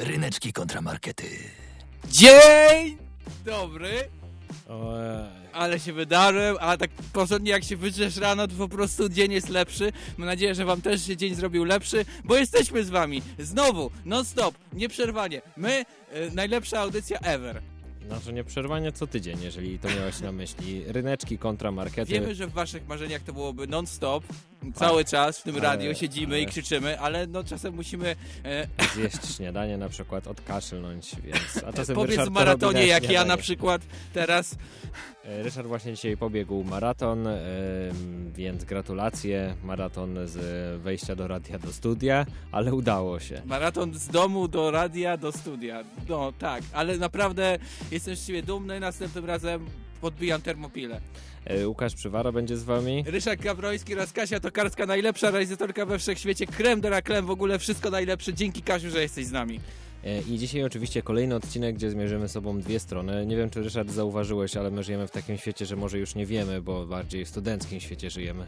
Ryneczki kontramarkety. Dzień dobry, Ojej. ale się wydarzył, a tak porządnie jak się wydrzesz rano, to po prostu dzień jest lepszy. Mam nadzieję, że wam też się dzień zrobił lepszy, bo jesteśmy z wami znowu, non stop, nieprzerwanie. My, e, najlepsza audycja ever. Znaczy nieprzerwanie co tydzień, jeżeli to miałeś na myśli. Ryneczki kontra markety. Wiemy, że w waszych marzeniach to byłoby non stop, cały czas w tym Ale- radiu siedzimy i ale- krzyczymy, ale no czasem musimy e, Zjeść śniadanie na przykład, odkaszlnąć, więc... A czasem pobiec Ryszard maratonie, jak ja na przykład teraz. E, Ryszard właśnie dzisiaj pobiegł maraton, więc gratulacje. Maraton z wejścia do radia do studia, ale udało się. Maraton z domu do radia, do studia. No tak, ale naprawdę jestem z ciebie dumny. Następnym razem podbijam termopilę. E, Łukasz Przywara będzie z wami. Ryszak Gawroński oraz Kasia Tokarska, najlepsza realizatorka we wszechświecie. Krem de la creme, w ogóle wszystko najlepsze. Dzięki Kasiu, że jesteś z nami. E, I dzisiaj oczywiście kolejny odcinek, gdzie zmierzymy sobą dwie strony. Nie wiem, czy Ryszard zauważyłeś, ale my żyjemy w takim świecie, że może już nie wiemy, bo bardziej w studenckim świecie żyjemy.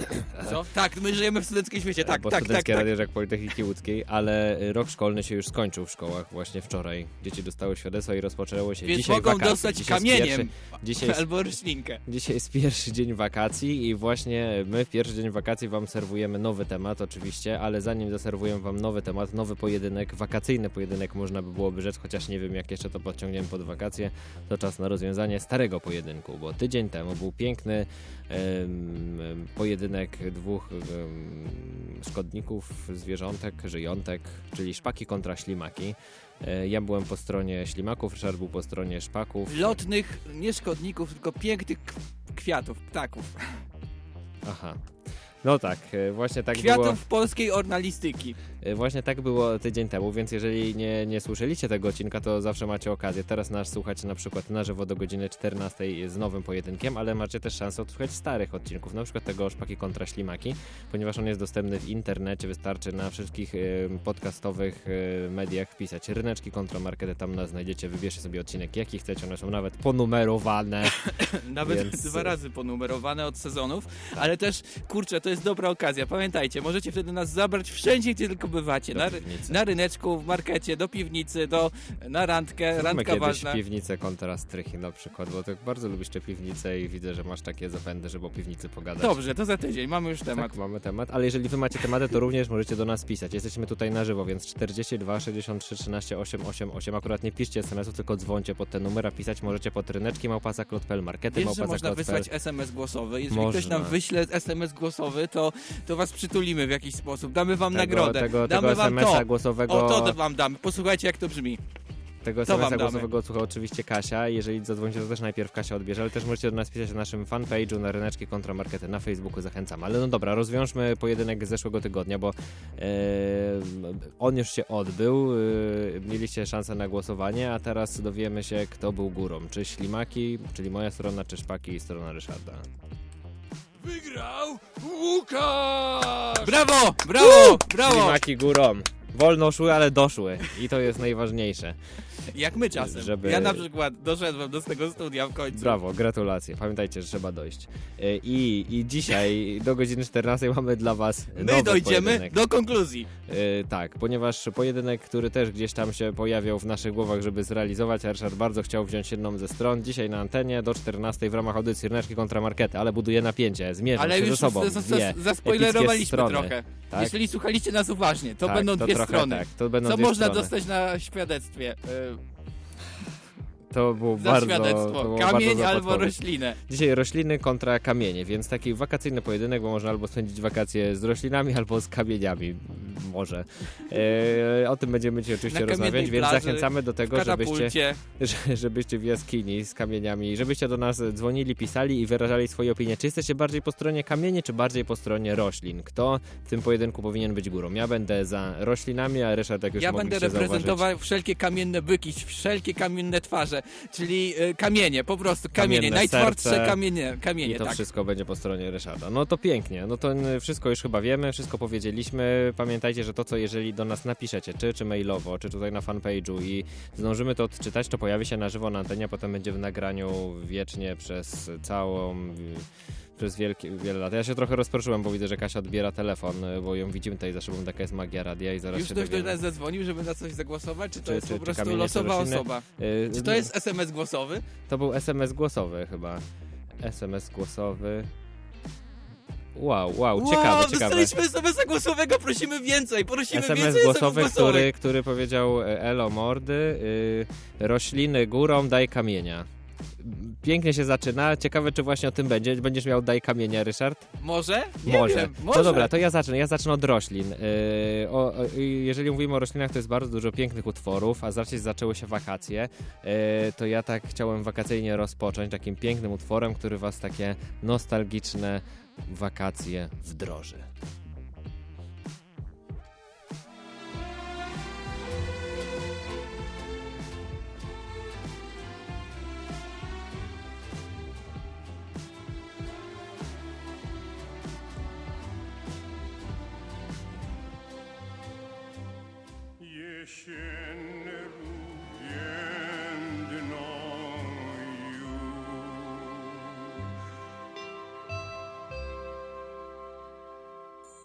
Co? Tak, my żyjemy w studenckim świecie, tak, bo tak, tak, studenckie tak. radio jak Politechniki Łódzkiej, ale rok szkolny się już skończył w szkołach właśnie wczoraj. Dzieci dostały świadectwa i rozpoczęło się Więc dzisiaj mogą wakacje. dostać dzisiaj kamieniem Pierwszy, dzisiaj, jest, albo roślinkę. dzisiaj jest pierwszy dzień wakacji i właśnie my w pierwszy dzień wakacji wam serwujemy nowy temat oczywiście, ale zanim zaserwujemy wam nowy temat, nowy pojedynek, wakacyjny pojedynek można by byłoby rzec, chociaż nie wiem jak jeszcze to podciągniemy pod wakacje, to czas na rozwiązanie starego pojedynku, bo tydzień temu był piękny em, pojedynek dwóch em, szkodników, zwierzątek, żyjątek, czyli szpaki kontra ślimaki. E, Ja byłem po stronie ślimaków, Ryszard był po stronie szpaków. Lotnych, nie szkodników, tylko pięknych kwiatów, ptaków. Aha. No tak, e, właśnie tak Kwiatów było. polskiej ornalistyki. e, Właśnie tak było tydzień temu, więc jeżeli nie, nie słyszeliście tego odcinka, to zawsze macie okazję teraz nas słuchać na przykład na żywo do godziny 14 z nowym pojedynkiem, ale macie też szansę odsłuchać starych odcinków, na przykład tego szpaki kontra ślimaki, ponieważ on jest dostępny w internecie, wystarczy na wszystkich e, podcastowych mediach wpisać ryneczki kontra markety, tam nas znajdziecie, wybierzcie sobie odcinek jaki chcecie, one są nawet ponumerowane. Nawet Więc- dwa razy ponumerowane od sezonów, ale też, kurczę, to jest dobra okazja. Pamiętajcie, możecie wtedy nas zabrać wszędzie, gdzie tylko bywacie. Na, na ryneczku, w markecie, do piwnicy, do, na randkę. Zróbmy Randka kiedyś ważna. piwnicę kontra strychy na przykład, bo tak bardzo lubisz te piwnice i widzę, że masz takie zapędy, żeby o piwnicy pogadać. Dobrze, to za tydzień, mamy już temat. Tak, mamy temat, ale jeżeli wy macie tematy, to również możecie do nas pisać. Jesteśmy tutaj na żywo, więc 42 63 13 888. Akurat nie piszcie SMS-ów, tylko dzwońcie pod ten numer, a pisać możecie pod ryneczki małpasa.pl, markety że można wysłać SMS głosowy. Jeżeli ktoś Można. nam wyśle SMS głosowy, to, to was przytulimy w jakiś sposób. Damy wam Tego, nagrodę. tego, Damy tego wam SMS-a to. głosowego, O, to wam damy. Posłuchajcie, jak to brzmi. tego SMS-a głosowego słucha oczywiście Kasia. Jeżeli zadzwonicie, to też najpierw Kasia odbierze, ale też możecie do nas pisać na naszym fanpage'u na ryneczki kontra markety na Facebooku. Zachęcam. Ale no dobra, rozwiążmy pojedynek z zeszłego tygodnia, bo e, on już się odbył. E, mieliście szansę na głosowanie, a teraz dowiemy się, kto był górą. Czy ślimaki, czyli moja strona, czy szpaki i strona Ryszarda. Wygrał Łukasz! Brawo, brawo, brawo. Ślimaki górą. Wolno szły, ale doszły. I to jest najważniejsze. Jak my czasem. Żeby- Ja na przykład doszedłem do tego studia w końcu. Brawo, gratulacje. Pamiętajcie, że trzeba dojść. E, I, i dzisiaj do godziny 14 mamy dla Was My dojdziemy pojedynek. do konkluzji. E, tak, ponieważ pojedynek, który też gdzieś tam się pojawiał w naszych głowach, żeby zrealizować, a Ryszard bardzo chciał wziąć jedną ze stron. Dzisiaj na antenie do 14 w ramach audycji Ryneczki kontra Markety, ale buduje napięcie, zmierzą Ale się już ze sobą za- dwie zaspoilerowaliśmy trochę. Tak? Jeżeli słuchaliście nas uważnie, to tak, będą to dwie strony. Tak, to będą Co można strony. dostać na świadectwie? To było za bardzo, świadectwo. było Kamień bardzo albo roślinę. Dzisiaj rośliny kontra kamienie, więc taki wakacyjny pojedynek, bo można albo spędzić wakacje z roślinami, albo z kamieniami. Może. E, o tym będziemy dzisiaj oczywiście Na rozmawiać, więc plaży, zachęcamy do tego, żebyście, żebyście w jaskini z kamieniami, żebyście do nas dzwonili, pisali i wyrażali swoje opinie. Czy jesteście bardziej po stronie kamieni, czy bardziej po stronie roślin? Kto w tym pojedynku powinien być górą? Ja będę za roślinami, a Ryszard, jak już Ja będę zauważyć, reprezentował wszelkie kamienne byki, wszelkie kamienne twarze, czyli y, kamienie, po prostu kamienie, Kamienne najtwardsze serce. kamienie, kamienie I to tak. wszystko będzie po stronie Ryszarda. No to pięknie. No to wszystko już chyba wiemy, wszystko powiedzieliśmy. Pamiętajcie, że to, co jeżeli do nas napiszecie, czy, czy mailowo, czy tutaj na fanpage'u i zdążymy to odczytać, to pojawi się na żywo na antenie, a potem będzie w nagraniu wiecznie przez całą przez wielkie, wiele lat. Ja się trochę rozproszyłem, bo widzę, że Kasia odbiera telefon, y, bo ją widzimy tutaj za szybą, taka jest magia radia i zaraz Już ktoś do nas zadzwonił, żeby na coś zagłosować? Czy to Czy- jest czy- po prostu kamienie, losowa osoba? Y, Czy to jest SMS głosowy? To był SMS głosowy chyba. SMS głosowy. Wow, wow, ciekawe, wow, ciekawe. dostaliśmy SMS-a głosowego, prosimy więcej, prosimy SMS więcej głosowy, SMS który, głosowych. który powiedział e, Elo Mordy, y, rośliny górą, daj kamienia. Pięknie się zaczyna. Ciekawe, czy właśnie o tym będzie. Będziesz miał daj kamienia, Ryszard? Może? Nie może. wiem, może. No dobra, to ja zacznę. Ja zacznę od roślin. Yy, o, jeżeli mówimy o roślinach, to jest bardzo dużo pięknych utworów, a zacznie zaczęły się wakacje, yy, to ja tak chciałem wakacyjnie rozpocząć takim pięknym utworem, który was takie nostalgiczne wakacje wdroży.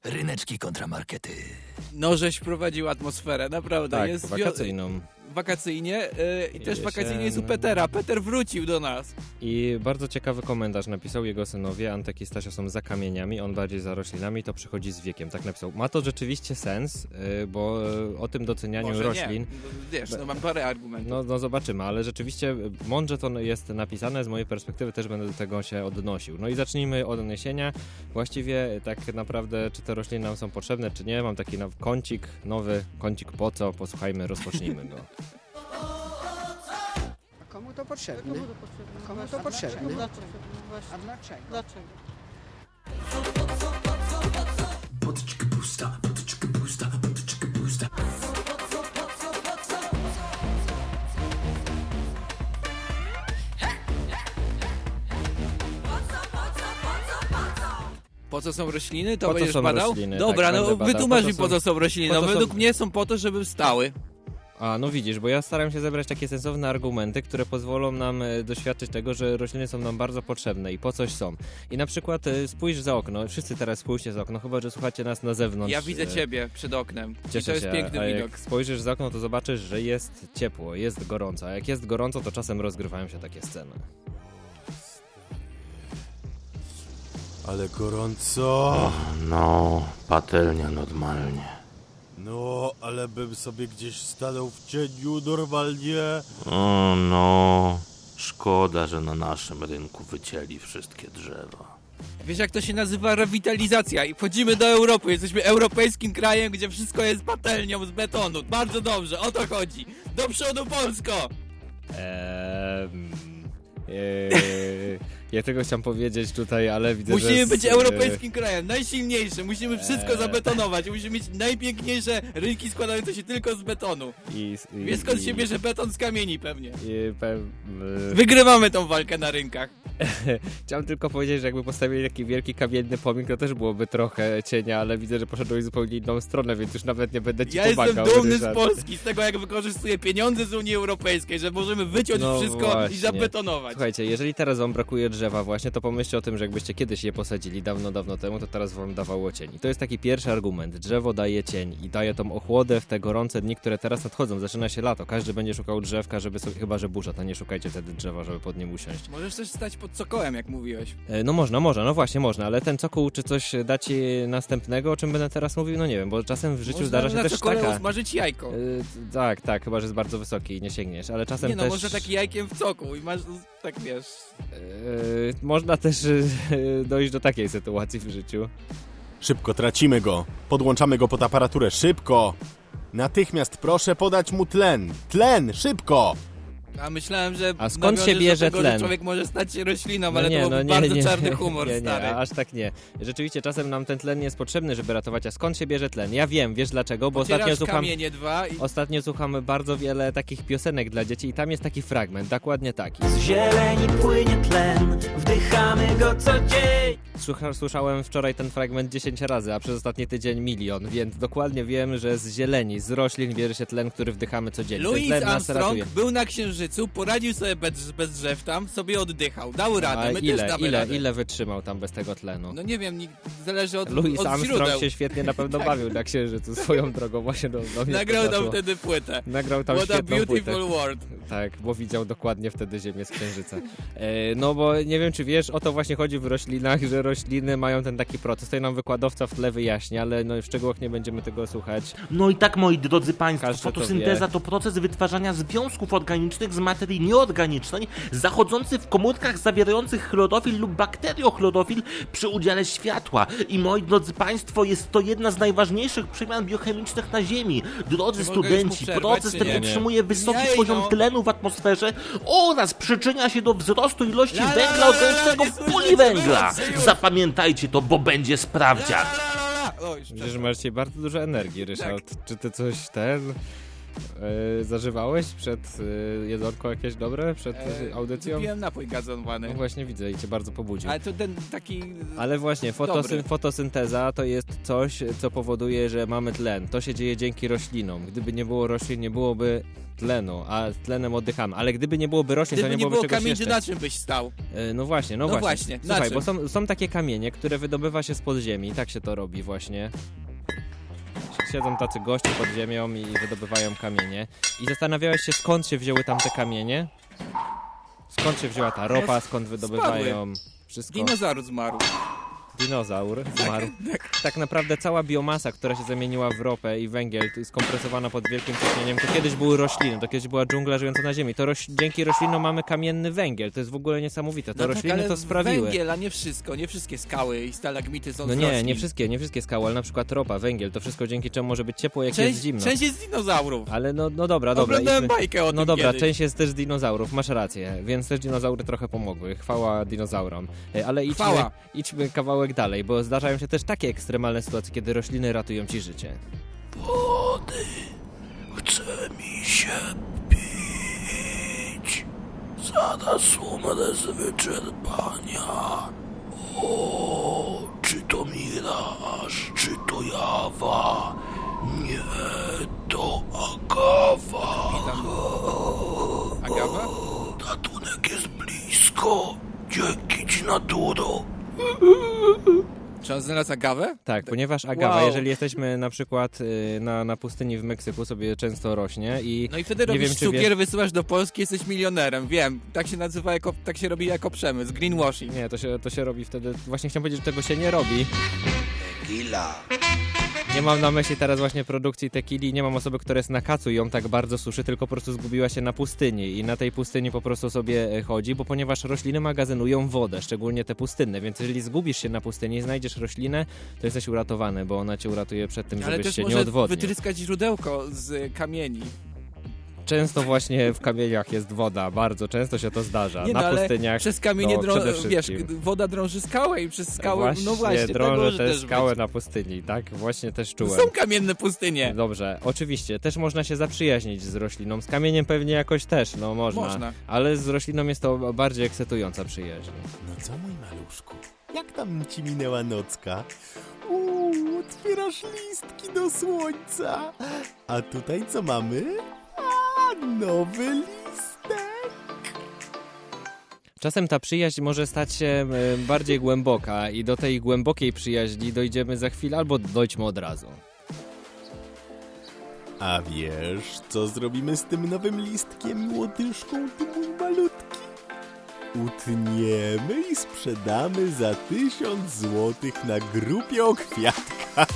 Ryneczki kontramarkety. No, żeś wprowadził atmosferę, naprawdę. Tak, jest wio- wakacyjną. Wakacyjnie yy, i też wakacyjnie jest u Petera. Peter wrócił do nas. I bardzo ciekawy komentarz napisał jego synowie. Antek i Stasia są za kamieniami, on bardziej za roślinami, to przychodzi z wiekiem. Tak napisał. Ma to rzeczywiście sens, yy, bo yy, o tym docenianiu Może roślin. nie. Wiesz, no mam parę argumentów. No, no zobaczymy, ale rzeczywiście mądrze to jest napisane, z mojej perspektywy też będę do tego się odnosił. No i zacznijmy od odniesienia. Właściwie tak naprawdę, czy te rośliny nam są potrzebne, czy nie. Mam taki kącik, nowy kącik po co, posłuchajmy, rozpocznijmy go. A komu to potrzebne? Komu to potrzebne? Komu to potrzebne? Dlaczego? Właśnie. A dlaczego? Dlaczego? Pusta, potyczkę pusta, potyczkę pusta. Po co są rośliny? To Po co będziesz są badał? rośliny, Dobra, tak, no badał. wytłumacz Po mi co po co są- są rośliny. po No co są- według mnie są po to, żeby stały. A, no widzisz, bo ja staram się zebrać takie sensowne argumenty, które pozwolą nam e, doświadczyć tego, że rośliny są nam bardzo potrzebne i po coś są. I na przykład e, spójrz za okno, wszyscy teraz spójrzcie za okno, chyba że słuchacie nas na zewnątrz. Ja widzę e, ciebie przed oknem. I Cieszę to jest się, piękny widok. jak spojrzysz za okno, to zobaczysz, że jest ciepło, jest gorąco. A jak jest gorąco, to czasem rozgrywają się takie sceny. Ale gorąco. No, patelnia normalnie. No, ale bym sobie gdzieś stanął w cieniu normalnie. O no, szkoda, że na naszym rynku wycięli wszystkie drzewa. Wiesz jak to się nazywa rewitalizacja i wchodzimy do Europy. Jesteśmy europejskim krajem, gdzie wszystko jest patelnią z betonu. Bardzo dobrze, o to chodzi. Do przodu Polsko! Eee, eee, ja tego chciałem powiedzieć tutaj, ale widzę, że... Musimy z- być europejskim krajem, najsilniejszym. Musimy wszystko Eee. zabetonować. Musimy mieć najpiękniejsze rynki składające się tylko z betonu. I, i, Wiesz skąd i- się bierze beton z kamieni pewnie. i pe, e, Wygrywamy tą walkę na rynkach. Chciałem tylko powiedzieć, że jakby postawili taki wielki kamienny pomnik, to też byłoby trochę cienia, ale widzę, że poszedłeś zupełnie inną stronę, więc już nawet nie będę ci Ja jestem pomagał. dumny z. Polski, z tego jak wykorzystuję pieniądze z Unii Europejskiej, że możemy wyciąć No wszystko i właśnie. zabetonować. Słuchajcie, jeżeli teraz wam brakuje drzewa właśnie, to pomyślcie o tym, że jakbyście kiedyś je posadzili dawno, dawno temu, to teraz wam dawało cień. I to jest taki pierwszy argument. Drzewo daje cień i daje tą ochłodę w te gorące dni, które teraz nadchodzą. Zaczyna się lato, każdy będzie szukał drzewka, żeby sobie, chyba że burza, to nie szukajcie wtedy drzewa, żeby pod nim usiąść. Możesz też stać pod cokołem, jak mówiłeś. E, No można, można, no właśnie można, ale ten cokół czy coś da ci następnego, o czym będę teraz mówił, no nie wiem, bo czasem w życiu Można zdarza się na też taka... usmażyć jajko. E, tak, tak, chyba, że jest bardzo wysoki i nie sięgniesz, ale czasem Nie no, też... może taki jajkiem w coku i masz, tak wiesz... E, można też e, dojść do takiej sytuacji w życiu. Szybko tracimy go. Podłączamy go pod aparaturę. Szybko. Natychmiast proszę podać mu tlen. Tlen, szybko. A myślałem, że A skąd się bierze tego, tlen? że człowiek może stać się rośliną, No ale nie, to no nie, bardzo nie, czarny humor, nie, nie, stary. aż tak nie. Rzeczywiście czasem nam ten tlen jest potrzebny, żeby ratować, a skąd się bierze tlen? Ja wiem, wiesz dlaczego, bo ostatnio słucham... kamienie dwa i... Ostatnio słuchamy bardzo wiele takich piosenek dla dzieci i tam jest taki fragment, dokładnie taki. Z zieleni płynie tlen, wdychamy go co dzień. Słucha, słyszałem wczoraj ten fragment 10 razy, a przez ostatni tydzień milion, więc dokładnie wiem, że z zieleni, z roślin bierze się tlen, który wdychamy codziennie. Louis Armstrong ratuje. był na Księżycu, poradził sobie bez, bez drzew tam, sobie oddychał, dał radę, my ile, też damy ile, radę. ile wytrzymał tam bez tego tlenu? No nie wiem, ni- zależy od, Louis od Armstrong źródeł. się świetnie na pewno bawił na księżycu swoją drogą właśnie do, do mnie Nagrał tam wtedy płytę. Nagrał tam What a beautiful płytę. world. Tak, bo widział dokładnie wtedy Ziemię z księżyca. E, no bo nie wiem, czy wiesz, o to właśnie chodzi w roślinach, że rośliny mają ten taki proces. Tutaj nam wykładowca w tle wyjaśni, ale no w szczegółach nie będziemy tego słuchać. No i tak, moi drodzy Państwo, Każdy to fotosynteza wie. to proces wytwarzania związków organicznych z materii nieorganicznej, zachodzący w komórkach zawierających chlorofil lub bakteriochlorofil przy udziale światła. I moi drodzy Państwo, jest to jedna z najważniejszych przemian biochemicznych na Ziemi. Drodzy studenci, proces ten utrzymuje wysoki Jej, poziom no. tlenu w atmosferze oraz przyczynia się do wzrostu ilości La, la, węgla la, la, organicznego w puli węgla. Zapamiętajcie to, bo będzie sprawdzian. Widzisz, przeszło. że masz dzisiaj bardzo dużo energii, Ryszard. Tak. Czy ty coś ten e, zażywałeś przed jedzonko jakieś dobre, przed E, audycją? Wypiłem napój No gazonowany. właśnie widzę i cię bardzo pobudził. Ale to ten taki... Ale właśnie, fotosy Dobry. fotosynteza to jest coś, co powoduje, że mamy tlen. To się dzieje dzięki roślinom. Gdyby nie było roślin, nie byłoby tlenu, a tlenem oddychamy. Ale gdyby nie byłoby roślin, to Gdyby nie nie byłoby było czegoś kamieni, jeszcze. na czym byś stał? No właśnie, no, No właśnie. właśnie, Słuchaj, bo są, są takie kamienie, które wydobywa się spod ziemi, tak się to robi właśnie. Siedzą tacy goście pod ziemią i wydobywają kamienie. I zastanawiałeś się, skąd się wzięły tamte kamienie? Skąd się wzięła ta ropa, skąd wydobywają wszystko? Dinozaur zmarł. Dinozaur zmarł. Tak naprawdę cała biomasa, która się zamieniła w ropę i węgiel, skompresowana pod wielkim ciśnieniem, to kiedyś były rośliny, to kiedyś była dżungla żyjąca na ziemi. To roś... dzięki roślinom mamy kamienny węgiel, to jest w ogóle niesamowite. To No tak, rośliny ale to sprawiły. węgiel, a nie wszystko, nie wszystkie skały i stalagmity są No nie, roślin. nie wszystkie, nie wszystkie skały, ale na przykład ropa, węgiel, to wszystko dzięki czemu może być ciepło, jak Część, jest zimno. część jest z dinozaurów. Ale no, no dobra, dobra. Oglądałem idźmy- bajkę o No dobra, kiedyś. część jest też z dinozaurów, masz rację, więc też dinozaury trochę pomogły. Chwała dinozaurom. E, Ale idźmy, Chwała. idźmy kawałek dalej, bo zdarzają się też takie ekstremalne sytuacje, kiedy rośliny ratują ci życie. Wody. Chce mi się pić. Zaraz umrę z wyczerpania. O, czy to miraż, czy to jawa? Nie, to agawa. Agawa? Ratunek jest blisko. Dzięki ci, naturo. Czy on znalazł agawę? Tak, ponieważ agawa, Wow. jeżeli jesteśmy na przykład y, na, na pustyni w Meksyku, sobie często rośnie i No i wtedy Nie robisz wiem, czy cukier, wiesz- wysyłasz do Polski, jesteś milionerem. Wiem, tak się nazywa, jako, tak się robi jako przemysł, greenwashing. nie, to się, to się robi wtedy, właśnie chciałem powiedzieć, że tego się nie robi. Nie mam na myśli teraz właśnie produkcji tequili, nie mam osoby, która jest na kacu i ją tak bardzo suszy, tylko po prostu zgubiła się na pustyni i na tej pustyni po prostu sobie e, chodzi, bo ponieważ rośliny magazynują wodę, szczególnie te pustynne, więc jeżeli zgubisz się na pustyni i znajdziesz roślinę, to jesteś uratowany, bo ona cię uratuje przed tym, Ale żebyś też się nie może odwodnił. wytryskać źródełko z kamieni. Często właśnie w kamieniach jest woda, bardzo często się to zdarza. Nie na no, ale pustyniach przez kamienie no, drą... wiesz, woda drąży skałę i przez skałę, Właśnie, no właśnie, tak drążę może te być. na pustyni, tak? Właśnie też To czułem. Są kamienne pustynie. Dobrze, oczywiście, też można się zaprzyjaźnić z rośliną, z kamieniem pewnie jakoś też, no można, Można. ale z rośliną jest to bardziej ekscytująca przyjaźń. No co, mój maluszku? Jak tam ci minęła nocka? Uuu, otwierasz listki do słońca. A tutaj co mamy? Nowy listek. Czasem ta przyjaźń może stać się e, bardziej głęboka i do tej głębokiej przyjaźni dojdziemy za chwilę albo dojdźmy od razu. A wiesz, co zrobimy z tym nowym listkiem, młodyszką, ty mój malutki? Utniemy i sprzedamy za tysiąc złotych na grupie o kwiatkach.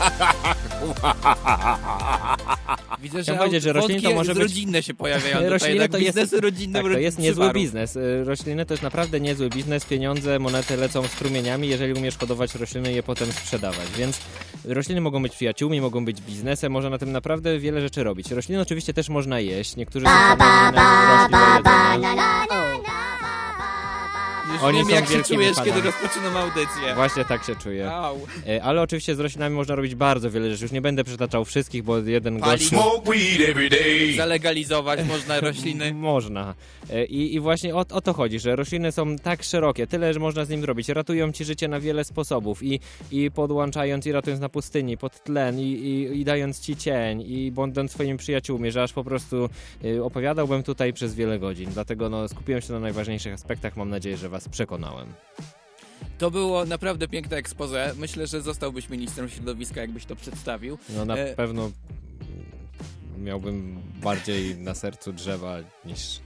Widzę, że powiedzieć, że rośliny to może być- rodzinne się pojawiają Rośliny tak? to jest- biznesy rodzinne Tak, to jest niezły biznes. E, Rośliny to jest naprawdę niezły biznes. Pieniądze, monety lecą strumieniami, jeżeli umiesz hodować rośliny i je potem sprzedawać. Więc rośliny mogą być przyjaciółmi, mogą być biznesem, można na tym naprawdę wiele rzeczy robić. Rośliny oczywiście też można jeść. Niektórzy są fanami roślin do jedzenia. Wiesz, Oni Wiem, są jak się czujesz, fanami. kiedy rozpoczynam audycję. Właśnie tak się czuję. Au. E, Ale oczywiście z roślinami można robić bardzo wiele rzeczy. Już nie będę przytaczał wszystkich, bo jeden Palić. gościu... Zalegalizować można rośliny. Można. E, I, i właśnie o, o to chodzi, że rośliny są tak szerokie, tyle, że można z nim zrobić. Ratują ci życie na wiele sposobów i, i podłączając i ratując na pustyni, pod tlen i, i, i dając ci cień i będąc swoimi przyjaciółmi, że aż po prostu y, opowiadałbym tutaj przez wiele godzin. Dlatego no, skupiłem się na najważniejszych aspektach. Mam nadzieję, że was przekonałem. To było naprawdę piękne expose. Myślę, że zostałbyś ministrem środowiska, jakbyś to przedstawił. No na E, pewno miałbym bardziej na sercu drzewa niż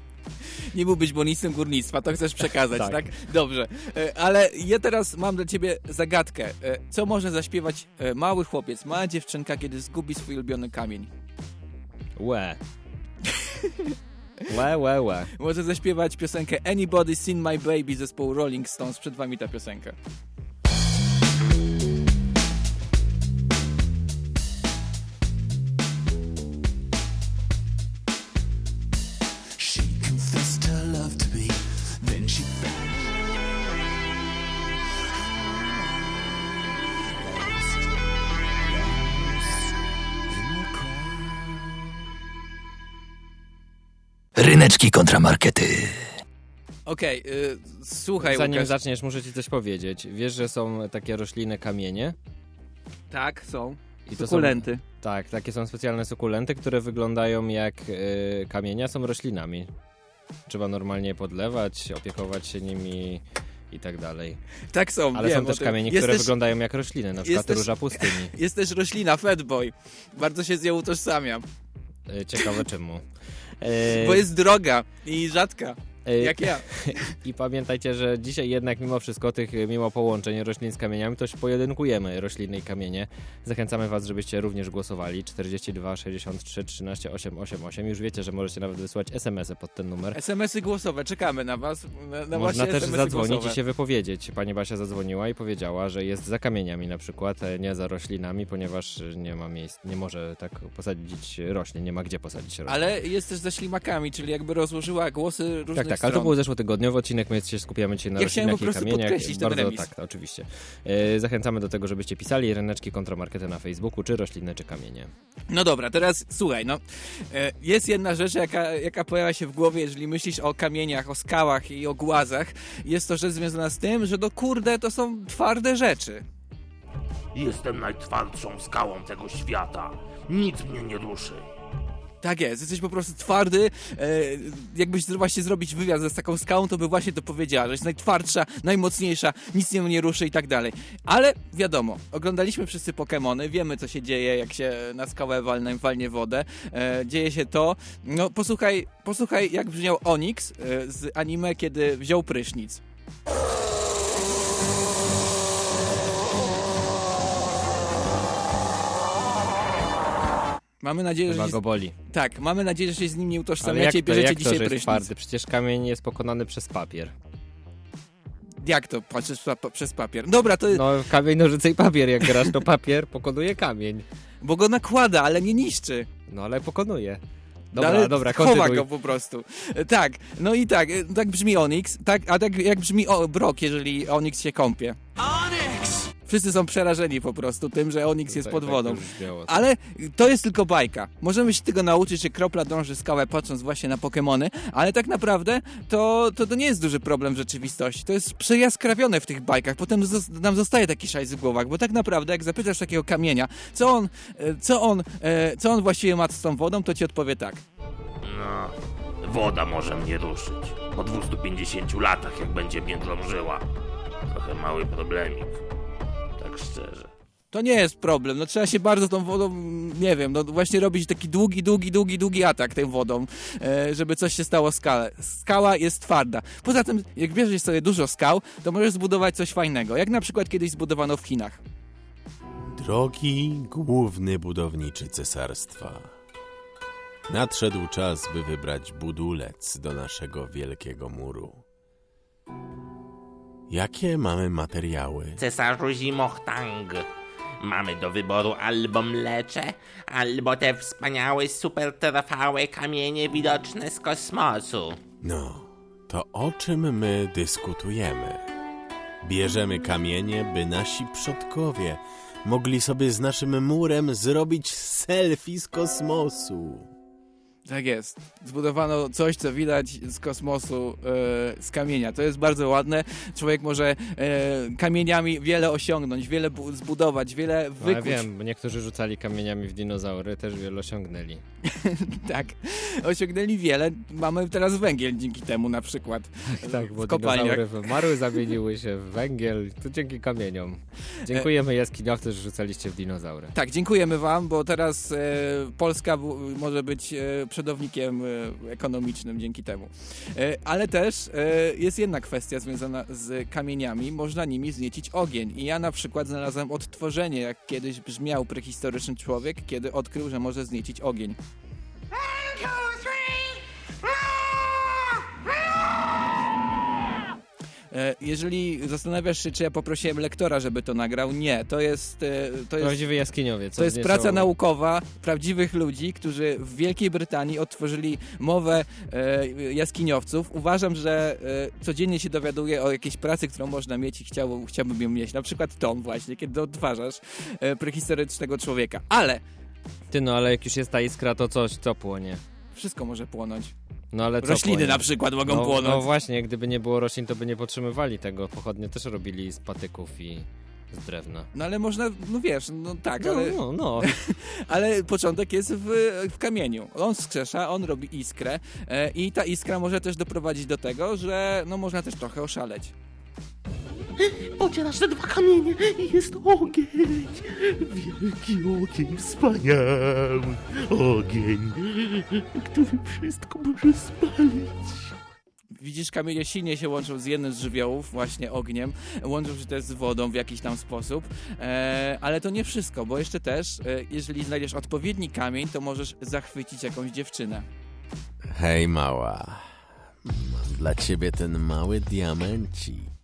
Nie byłbyś ministrem górnictwa, to chcesz przekazać, tak. Tak. Dobrze. E, Ale ja teraz mam dla ciebie zagadkę. E, Co może zaśpiewać e, mały chłopiec, mała dziewczynka, kiedy zgubi swój ulubiony kamień? łe. Łe, łe, łe. Może zaśpiewać piosenkę Anybody Seen My Baby zespołu Rolling Stones. Przed wami ta piosenka. Ryneczki kontramarkety. Okej, y, słuchaj Zanim Łukasz. zaczniesz, muszę ci coś powiedzieć. Wiesz, że są takie rośliny kamienie? Tak, są. I to Sukulenty. Są, tak, takie są specjalne sukulenty, które wyglądają jak y, kamienia, są roślinami. Trzeba normalnie podlewać, opiekować się nimi i tak dalej. Tak są, Ale wiem są też kamienie, które też, wyglądają jak rośliny, na przykład też- róża pustyni. Jest też roślina, Fatboy. Bardzo się z nią utożsamiam. Y, Ciekawe czemu. Bo jest droga i rzadka. Y, Jak ja. I pamiętajcie, że dzisiaj jednak mimo wszystko tych, y, mimo połączeń roślin z kamieniami, to się pojedynkujemy rośliny i kamienie. Zachęcamy was, żebyście również głosowali. 42 63 13 888. Już wiecie, że możecie nawet wysłać SMS-y pod ten numer. SMS-y głosowe, czekamy na was. Na, na Można też SMS-y zadzwonić głosowe. i się wypowiedzieć. Pani Basia zadzwoniła i powiedziała, że jest za kamieniami na przykład, e, nie za roślinami, ponieważ nie ma miejsc, nie może tak posadzić roślin, nie ma gdzie posadzić roślin. Ale jest też ze ślimakami, czyli jakby rozłożyła głosy różnych Tak, tak, stron. ale to był zeszłotygodniowy odcinek, my się skupiamy dzisiaj na Ja chciałem roślinach po prostu i kamieniach. podkreślić ten Bardzo, remis. tak, oczywiście. E, zachęcamy do tego, żebyście pisali ryneczki kontramarkety na Facebooku, czy rośliny, czy kamienie. No dobra, teraz słuchaj, no. E, Jest jedna rzecz, jaka, jaka pojawia się w głowie, jeżeli myślisz o kamieniach, o skałach i o głazach. Jest to rzecz związana z tym, że no kurde, to są twarde rzeczy. Jestem najtwardszą skałą tego świata. Nic mnie nie ruszy. Tak jest, jesteś po prostu twardy. E, jakbyś właśnie zrobić wywiad z taką skałą, to by właśnie to powiedziała, że jest najtwardsza, najmocniejsza, nic nie ruszy i tak dalej. Ale wiadomo, oglądaliśmy wszyscy Pokemony, wiemy co się dzieje, jak się na skałę walne, walnie wodę. E, dzieje się to. No posłuchaj, posłuchaj jak brzmiał Onix e, z anime, kiedy wziął prysznic. Mamy nadzieję, że Chyba się, go boli. tak, mamy nadzieję, że się z nim nie Ale jak utożsamiacie i to, bierzecie jak to, dzisiaj że jest prysznic. twardy? Przecież kamień jest pokonany przez papier. Jak to pa- przez papier? Dobra, to No, kamień, nożyce i papier. Jak grasz, to papier pokonuje kamień. bo go nakłada, ale nie niszczy. No, ale pokonuje. No, Dobra, ale dobra, chowa go po prostu. E, Tak, no i tak, e, tak brzmi Onyx, tak, a tak jak brzmi o, Brock, jeżeli Onyx się kąpie. Wszyscy są przerażeni po prostu tym, że Onyx jest Tak- pod tak wodą. to brzmiało. Ale to jest tylko bajka. Możemy się tego nauczyć, że kropla dąży skałę patrząc właśnie na Pokemony, ale tak naprawdę to, to, to nie jest duży problem w rzeczywistości. To jest przejaskrawione w tych bajkach. Potem nam zostaje taki szajs w głowach, bo tak naprawdę jak zapytasz takiego kamienia, co on, e, co on, e, co on właściwie ma z tą wodą, to ci odpowie tak. No, woda może mnie ruszyć. Po 250 latach, jak będzie mnie drążyła. Trochę mały problemik. Szczerze. To nie jest problem, no trzeba się bardzo tą wodą, nie wiem, no właśnie robić taki długi, długi, długi, długi atak tą wodą, e, żeby coś się stało skale. Skała jest twarda. Poza tym, jak bierzesz sobie dużo skał, to możesz zbudować coś fajnego, jak na przykład kiedyś zbudowano w Chinach. Drogi główny budowniczy cesarstwa. Nadszedł czas, by wybrać budulec do naszego wielkiego muru. Jakie mamy materiały? Cesarzu Zimochtang. Mamy do wyboru albo mlecze, albo te wspaniałe, super trwałe kamienie widoczne z kosmosu. No, To o czym my dyskutujemy? Bierzemy kamienie, by nasi przodkowie mogli sobie z naszym murem zrobić selfie z kosmosu. Tak jest. Zbudowano coś, co widać z kosmosu, e, z kamienia. To jest bardzo ładne. Człowiek może e, kamieniami wiele osiągnąć, wiele bu- zbudować, wiele No, ja wykuć. wiem, bo niektórzy rzucali kamieniami w dinozaury, też wiele osiągnęli. Tak, osiągnęli wiele. Mamy teraz węgiel dzięki temu na przykład. Tak, bo w kopalniach. dinozaury wymarły, zamieniły się w węgiel, to dzięki kamieniom. Dziękujemy jaskiniowcy, że rzucaliście w dinozaury. Tak, dziękujemy wam, bo teraz e, Polska może być e, przodownikiem e, ekonomicznym dzięki temu. E, ale też e, jest jedna kwestia związana z kamieniami. Można nimi wzniecić ogień. I ja na przykład znalazłem odtworzenie, jak kiedyś brzmiał prehistoryczny człowiek, kiedy odkrył, że może wzniecić ogień. Jeżeli zastanawiasz się, czy ja poprosiłem lektora, żeby to nagrał, nie. To jest, e, to jest Prawdziwy jaskiniowiec. to jest praca naukowa prawdziwych ludzi, którzy w Wielkiej Brytanii otworzyli mowę e, jaskiniowców. Uważam, że e, codziennie się dowiaduję o jakiejś pracy, którą można mieć i chciałbym, chciałbym ją mieć. Na przykład tą właśnie, kiedy odtwarzasz e, prehistorycznego człowieka. Ale Ty no, ale jak już jest ta iskra, to coś, co płonie? Wszystko może płonąć. No ale co Rośliny płonie? na przykład mogą no, płonąć. No właśnie, gdyby nie było roślin, to by nie podtrzymywali tego. Pochodnie też robili z patyków i z drewna. No ale można, no wiesz, no tak, No, ale, no, no. ale początek jest w, w kamieniu. On skrzesza, on robi iskrę e, i ta iskra może też doprowadzić do tego, że no można też trochę oszaleć. Pocierasz te dwa kamienie i jest ogień. Wielki ogień, wspaniały ogień, który wszystko może spalić. Widzisz, kamienie silnie się łączą z jednym z żywiołów, właśnie ogniem, łączą się też z wodą w jakiś tam sposób, e, ale to nie wszystko, bo jeszcze też, e, jeżeli znajdziesz odpowiedni kamień, to możesz zachwycić jakąś dziewczynę. Hej, mała. Mam dla ciebie ten mały diamencik.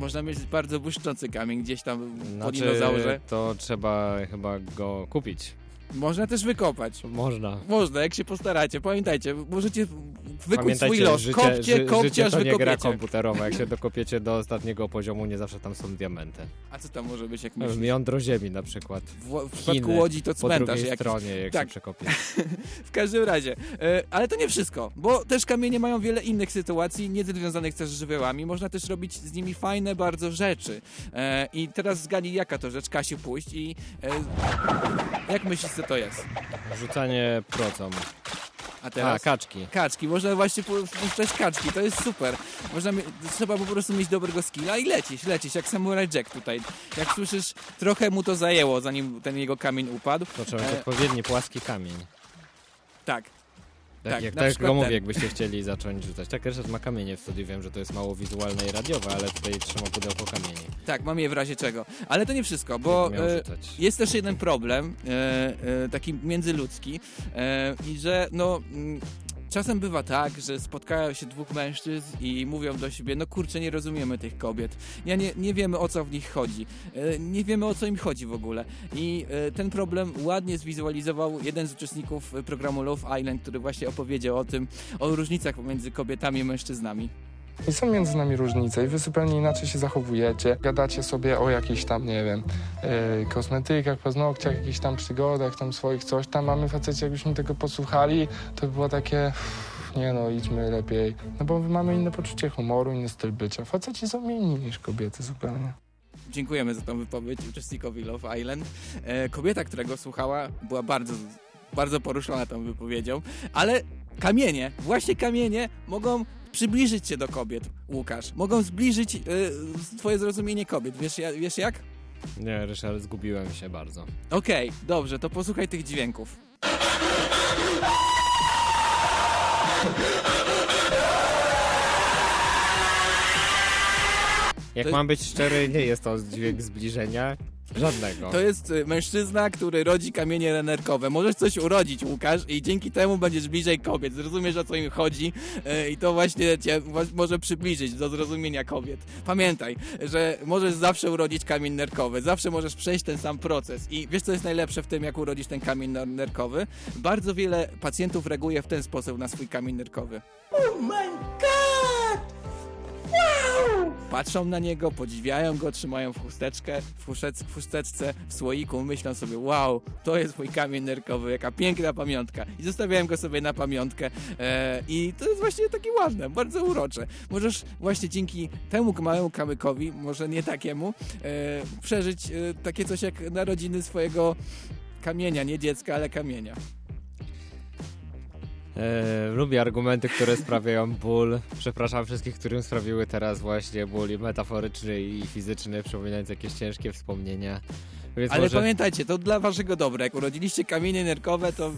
Można mieć bardzo błyszczący kamień gdzieś tam po Znaczy, dinozaurze. to trzeba chyba go kupić. Można też wykopać. Można. Można, jak się postaracie. Pamiętajcie, możecie wykuć Pamiętajcie, swój los. życie, kopcie, ży, kopcie, życie aż to nie gra komputerowa. Jak się dokopiecie do ostatniego poziomu, nie zawsze tam są diamenty. A co tam może być, jak myślisz? Jądro ziemi na przykład. W, w przypadku Chiny, Łodzi to Po cmentarz drugiej jakiś. stronie, jak Tak. się przekopie. W każdym razie, e, ale to nie wszystko, bo też kamienie mają wiele innych sytuacji, nie związanych też z żywiołami. Można też robić z nimi fajne bardzo rzeczy. E, I teraz zgadnij, jaka to rzecz, Kasiu, pójść i e, jak myślisz, co to jest? Rzucanie procą. A A, teraz? kaczki. Kaczki, można właśnie pu- puszczać kaczki, to jest super. Można, trzeba po prostu mieć dobrego skilla i lecieć, lecieć, jak Samurai Jack tutaj. Jak słyszysz, trochę mu to zajęło, zanim ten jego kamień upadł. To trzeba mieć E, odpowiedni płaski kamień. Tak, Tak, Tak, jak tak go mówię, ten. jakbyście chcieli zacząć rzucać. Tak, Ryszard ma kamienie w studiu, wiem, że to jest mało wizualne i radiowe, ale tutaj trzyma pudełko kamieni. tak, mam je w razie czego. Ale to nie wszystko, bo e, jest też jeden problem, e, e, taki międzyludzki e, i że no... Czasem bywa tak, że spotkają się dwóch mężczyzn i mówią do siebie, no kurczę, nie rozumiemy tych kobiet. Ja nie, nie wiemy o co w nich chodzi. E, Nie wiemy o co im chodzi w ogóle. I e, ten problem ładnie zwizualizował jeden z uczestników programu Love Island, który właśnie opowiedział o tym, o różnicach pomiędzy kobietami i mężczyznami. I są między nami różnice i wy zupełnie inaczej się zachowujecie. Gadacie sobie o jakichś tam, nie wiem, yy, kosmetykach, paznokciach, jakichś tam przygodach, tam swoich coś tam. A my faceci, jakbyśmy tego posłuchali, to by było takie, "Uff, nie no, idźmy lepiej. No bo my mamy inne poczucie humoru, inny styl bycia. Faceci są inni niż kobiety zupełnie. Dziękujemy za tą wypowiedź uczestnikowi Love Island. E, kobieta, która go słuchała, była bardzo, bardzo poruszona tą wypowiedzią, ale kamienie, właśnie kamienie mogą przybliżyć cię do kobiet, Łukasz. Mogą zbliżyć e, twoje zrozumienie kobiet. Wiesz, ja- wiesz jak? Nie, Ryszard, zgubiłem się bardzo. Okej, dobrze, to posłuchaj tych dźwięków. Jak To- mam być szczery, nie jest to dźwięk zbliżenia. Żadnego. To jest e, mężczyzna, który rodzi kamienie renerkowe. Możesz coś urodzić, Łukasz, i dzięki temu będziesz bliżej kobiet. Zrozumiesz, o co im chodzi e, i to właśnie cię może przybliżyć do zrozumienia kobiet. Pamiętaj, że możesz zawsze urodzić kamień nerkowy. Zawsze możesz przejść ten sam proces. I wiesz, co jest najlepsze w tym, jak urodzisz ten kamień ner- nerkowy? Bardzo wiele pacjentów reaguje w ten sposób na swój kamień nerkowy. Oh my! Patrzą na niego, podziwiają go, trzymają w chusteczkę, w, w chusteczce, w słoiku, myślą sobie, wow, to jest mój kamień nerkowy, jaka piękna pamiątka. I zostawiałem go sobie na pamiątkę e, i to jest właśnie takie ładne, bardzo urocze. Możesz właśnie dzięki temu małemu kamykowi, może nie takiemu, e, przeżyć e, takie coś jak narodziny swojego kamienia, nie dziecka, ale kamienia. E, lubię argumenty, które sprawiają ból. Przepraszam wszystkich, którym sprawiły teraz właśnie ból i metaforyczny i fizyczny, przypominając jakieś ciężkie wspomnienia. Więc Ale może pamiętajcie, to dla waszego dobra. Jak urodziliście kamienie nerkowe, to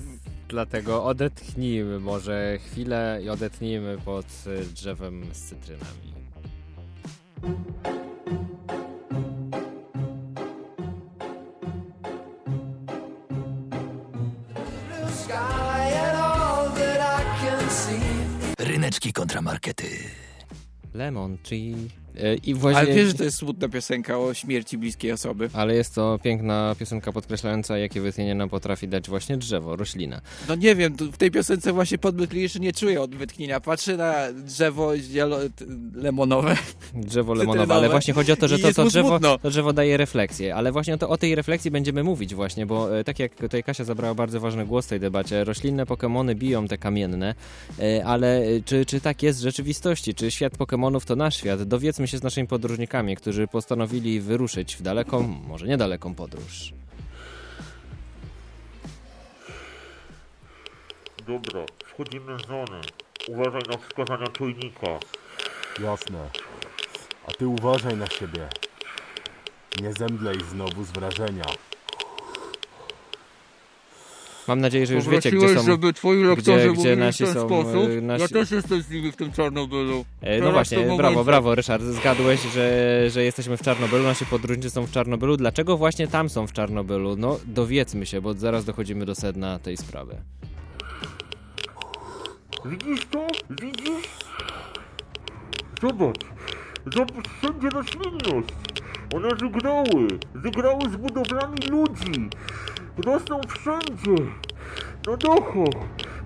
dlatego odetchnijmy może chwilę i odetnijmy pod e, drzewem z cytrynami. Ryneczki kontramarkety. Lemon tree. E, I właśnie... Ale wiesz, że to jest smutna piosenka o śmierci bliskiej osoby. Ale jest to piękna piosenka podkreślająca, jakie wytchnienie nam potrafi dać właśnie drzewo, roślina. No nie wiem, w tej piosence właśnie podbyt liczy nie czuję od wytchnienia. Patrzę na drzewo zielo- lemonowe. Drzewo lemonowe, ale właśnie chodzi o to, że to, to, drzewo, to drzewo daje refleksję, ale właśnie o, to, o tej refleksji będziemy mówić właśnie, bo e, tak jak tutaj Kasia zabrała bardzo ważny głos w tej debacie, roślinne Pokemony biją te kamienne, e, ale czy, czy tak jest w rzeczywistości? Czy świat Pokemonów to nasz świat? Dowiedzmy się z naszymi podróżnikami, którzy postanowili wyruszyć w daleką, może niedaleką podróż. Dobra, wchodzimy w zonę. Uważaj na wskazania czujnika. Jasne. A ty uważaj na siebie. Nie zemdlej znowu z wrażenia. Mam nadzieję, że już wiecie, gdzie są... żeby twoi lektorzy gdzie mówili nasi w ten są, sposób. y, nasi- Ja też jestem z nimi w tym Czarnobylu. E, No właśnie, momencie. brawo, brawo, Ryszard. Zgadłeś, że, że jesteśmy w Czarnobylu, nasi podróżnicy są w Czarnobylu. Dlaczego właśnie tam są w Czarnobylu? No, dowiedzmy się, bo zaraz dochodzimy do sedna tej sprawy. Widzisz to? Widzisz? Zobacz. Zobacz wszędzie roślinność. One wygrały. Wygrały z budowlami ludzi. Rosną wszędzie. Na dachach,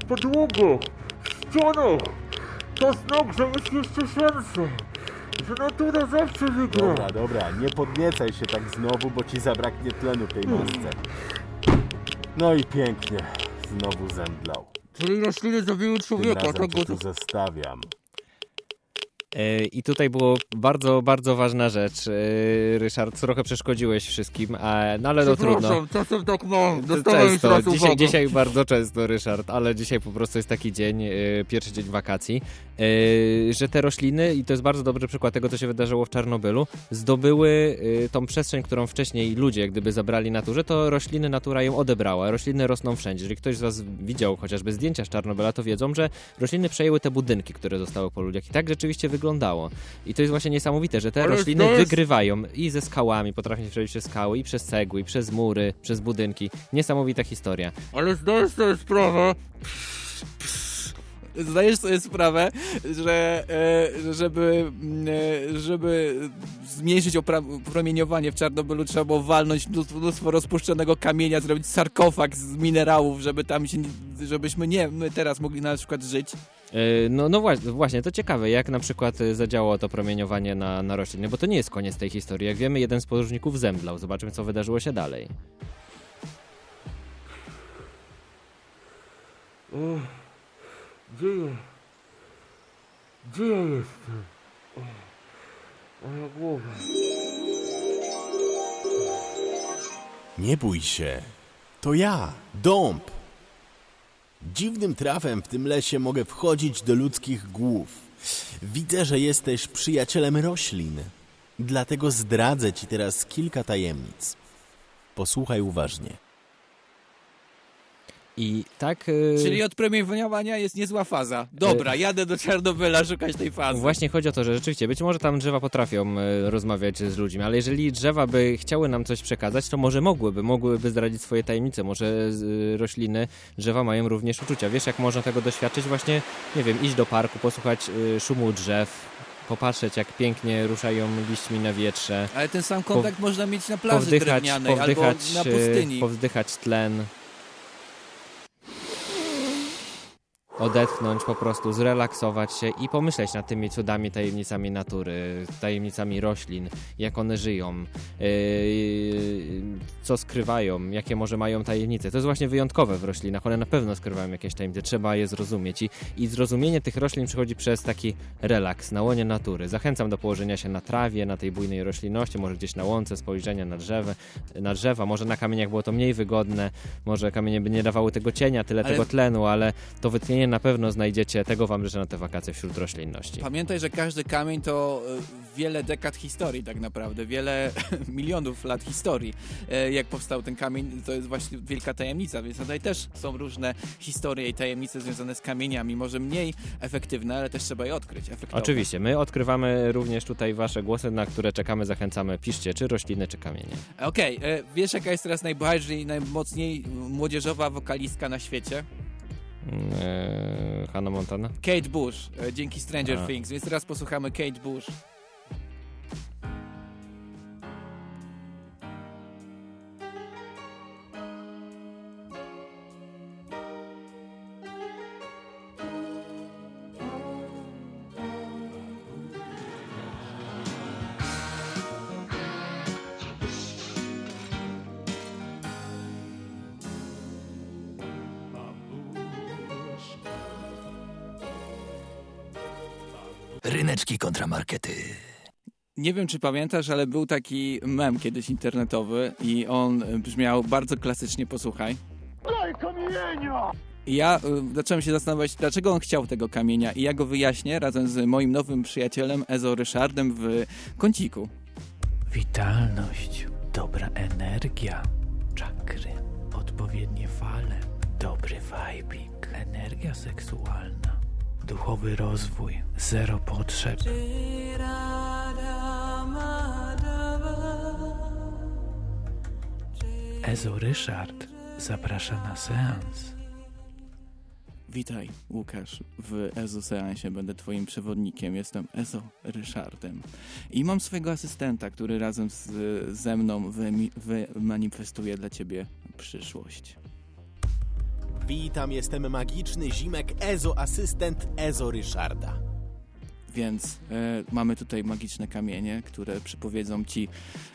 podłogach, w ścianach. To znak, że jest jeszcze szansa. Że natura zawsze wygra. Dobra, dobra, nie podniecaj się tak znowu, bo ci zabraknie tlenu w tej masce. No i pięknie. Znowu zemdlał. Czyli rośliny zabiły Tym człowieka, razem tego cię tu zostawiam. E, I tutaj było bardzo, bardzo ważna rzecz. E, Ryszard, trochę przeszkodziłeś wszystkim, a, no ale no trudno. Czasem tak mam. Często, dzisiaj, dzisiaj bardzo często, Ryszard, ale dzisiaj po prostu jest taki dzień, e, pierwszy dzień wakacji, że te rośliny, i to jest bardzo dobry przykład tego, co się wydarzyło w Czarnobylu, zdobyły tą przestrzeń, którą wcześniej ludzie jak gdyby zabrali naturze, to rośliny natura ją odebrała. Rośliny rosną wszędzie. Jeżeli ktoś z was widział chociażby zdjęcia z Czarnobyla, to wiedzą, że rośliny przejęły te budynki, które zostały po ludziach. I tak rzeczywiście wyglądało. I to jest właśnie niesamowite, że te Ale rośliny jest- wygrywają i ze skałami, potrafią się przebić przez skały, i przez cegły, i przez mury, przez budynki. Niesamowita historia. Ale zdajesz sobie sprawę. Zdajesz sobie sprawę, że e, żeby, mm, e, żeby zmniejszyć promieniowanie w Czarnobylu trzeba było walnąć mnóstwo, mnóstwo rozpuszczonego kamienia, zrobić sarkofag z minerałów, żeby tam się, żebyśmy nie my teraz mogli na przykład żyć. Yy, No, no właśnie, właśnie, to ciekawe, jak na przykład zadziałało to promieniowanie na, na rośliny, bo to nie jest koniec tej historii. Jak wiemy, jeden z podróżników zemdlał. Zobaczmy, co wydarzyło się dalej. O, gdzie ja? Gdzie ja jestem? Moja głowa. Nie bój się. To ja, Dąb. Dziwnym trafem w tym lesie mogę wchodzić do ludzkich głów. Widzę, że jesteś przyjacielem roślin. Dlatego zdradzę ci teraz kilka tajemnic. Posłuchaj uważnie. I tak... yy, Czyli od promieniowania jest niezła faza. Dobra, jadę do Czarnobyla szukać tej fazy. Właśnie chodzi o to, że rzeczywiście być może tam drzewa potrafią e, rozmawiać z ludźmi, ale jeżeli drzewa by chciały nam coś przekazać, to może mogłyby, mogłyby zdradzić swoje tajemnice. Może y, rośliny, drzewa mają również uczucia. Wiesz, jak można tego doświadczyć? Właśnie, nie wiem, iść do parku, posłuchać y, szumu drzew, popatrzeć, jak pięknie ruszają liśćmi na wietrze, Ale ten sam kontakt można mieć na plaży powdychać, drewnianej powdychać, albo na y, pustyni. powzdychać tlen. Odetchnąć, po prostu zrelaksować się i pomyśleć nad tymi cudami, tajemnicami natury, tajemnicami roślin, jak one żyją, yy, co skrywają, jakie może mają tajemnice. To jest właśnie wyjątkowe w roślinach, one na pewno skrywają jakieś tajemnice, trzeba je zrozumieć i, i zrozumienie tych roślin przychodzi przez taki relaks na łonie natury. Zachęcam do położenia się na trawie, na tej bujnej roślinności, może gdzieś na łące, spojrzenia na, drzewa, na drzewa, może na kamieniach było to mniej wygodne, może kamienie by nie dawały tego cienia, tyle Ale- tego tlenu, ale to wytchnienie na pewno znajdziecie, tego wam życzę na te wakacje wśród roślinności. Pamiętaj, że każdy kamień to e, wiele dekad historii tak naprawdę, wiele milionów lat historii. E, Jak powstał ten kamień, to jest właśnie wielka tajemnica, więc tutaj też są różne historie i tajemnice związane z kamieniami, może mniej efektywne, ale też trzeba je odkryć. Efektowne. Oczywiście, my odkrywamy również tutaj wasze głosy, na które czekamy, zachęcamy, piszcie, czy rośliny, czy kamienie. Okej, e, wiesz jaka jest teraz najbardziej, najmocniej młodzieżowa wokalistka na świecie? Eee, Hannah Montana? Kate Bush, e, dzięki Stranger A. Things, więc teraz posłuchamy Kate Bush. Kontramarkety. Nie wiem, czy pamiętasz, ale był taki mem kiedyś internetowy i on brzmiał bardzo klasycznie, posłuchaj. I ja y, zacząłem się zastanawiać, dlaczego on chciał tego kamienia i ja go wyjaśnię razem z moim nowym przyjacielem Ezo Ryszardem w kąciku. Witalność, dobra energia, czakry, odpowiednie fale, dobry vibing, energia seksualna, duchowy rozwój, zero potrzeb. Ezo Ryszard zaprasza na seans. Witaj, Łukasz, w Ezo Seansie. Będę twoim przewodnikiem. Jestem Ezo Ryszardem. I mam swojego asystenta, który razem z, ze mną wymanifestuje dla ciebie przyszłość. Witam, jestem magiczny Zimek Ezo, asystent Ezo Ryszarda. Więc e, mamy tutaj magiczne kamienie, które przypowiedzą ci,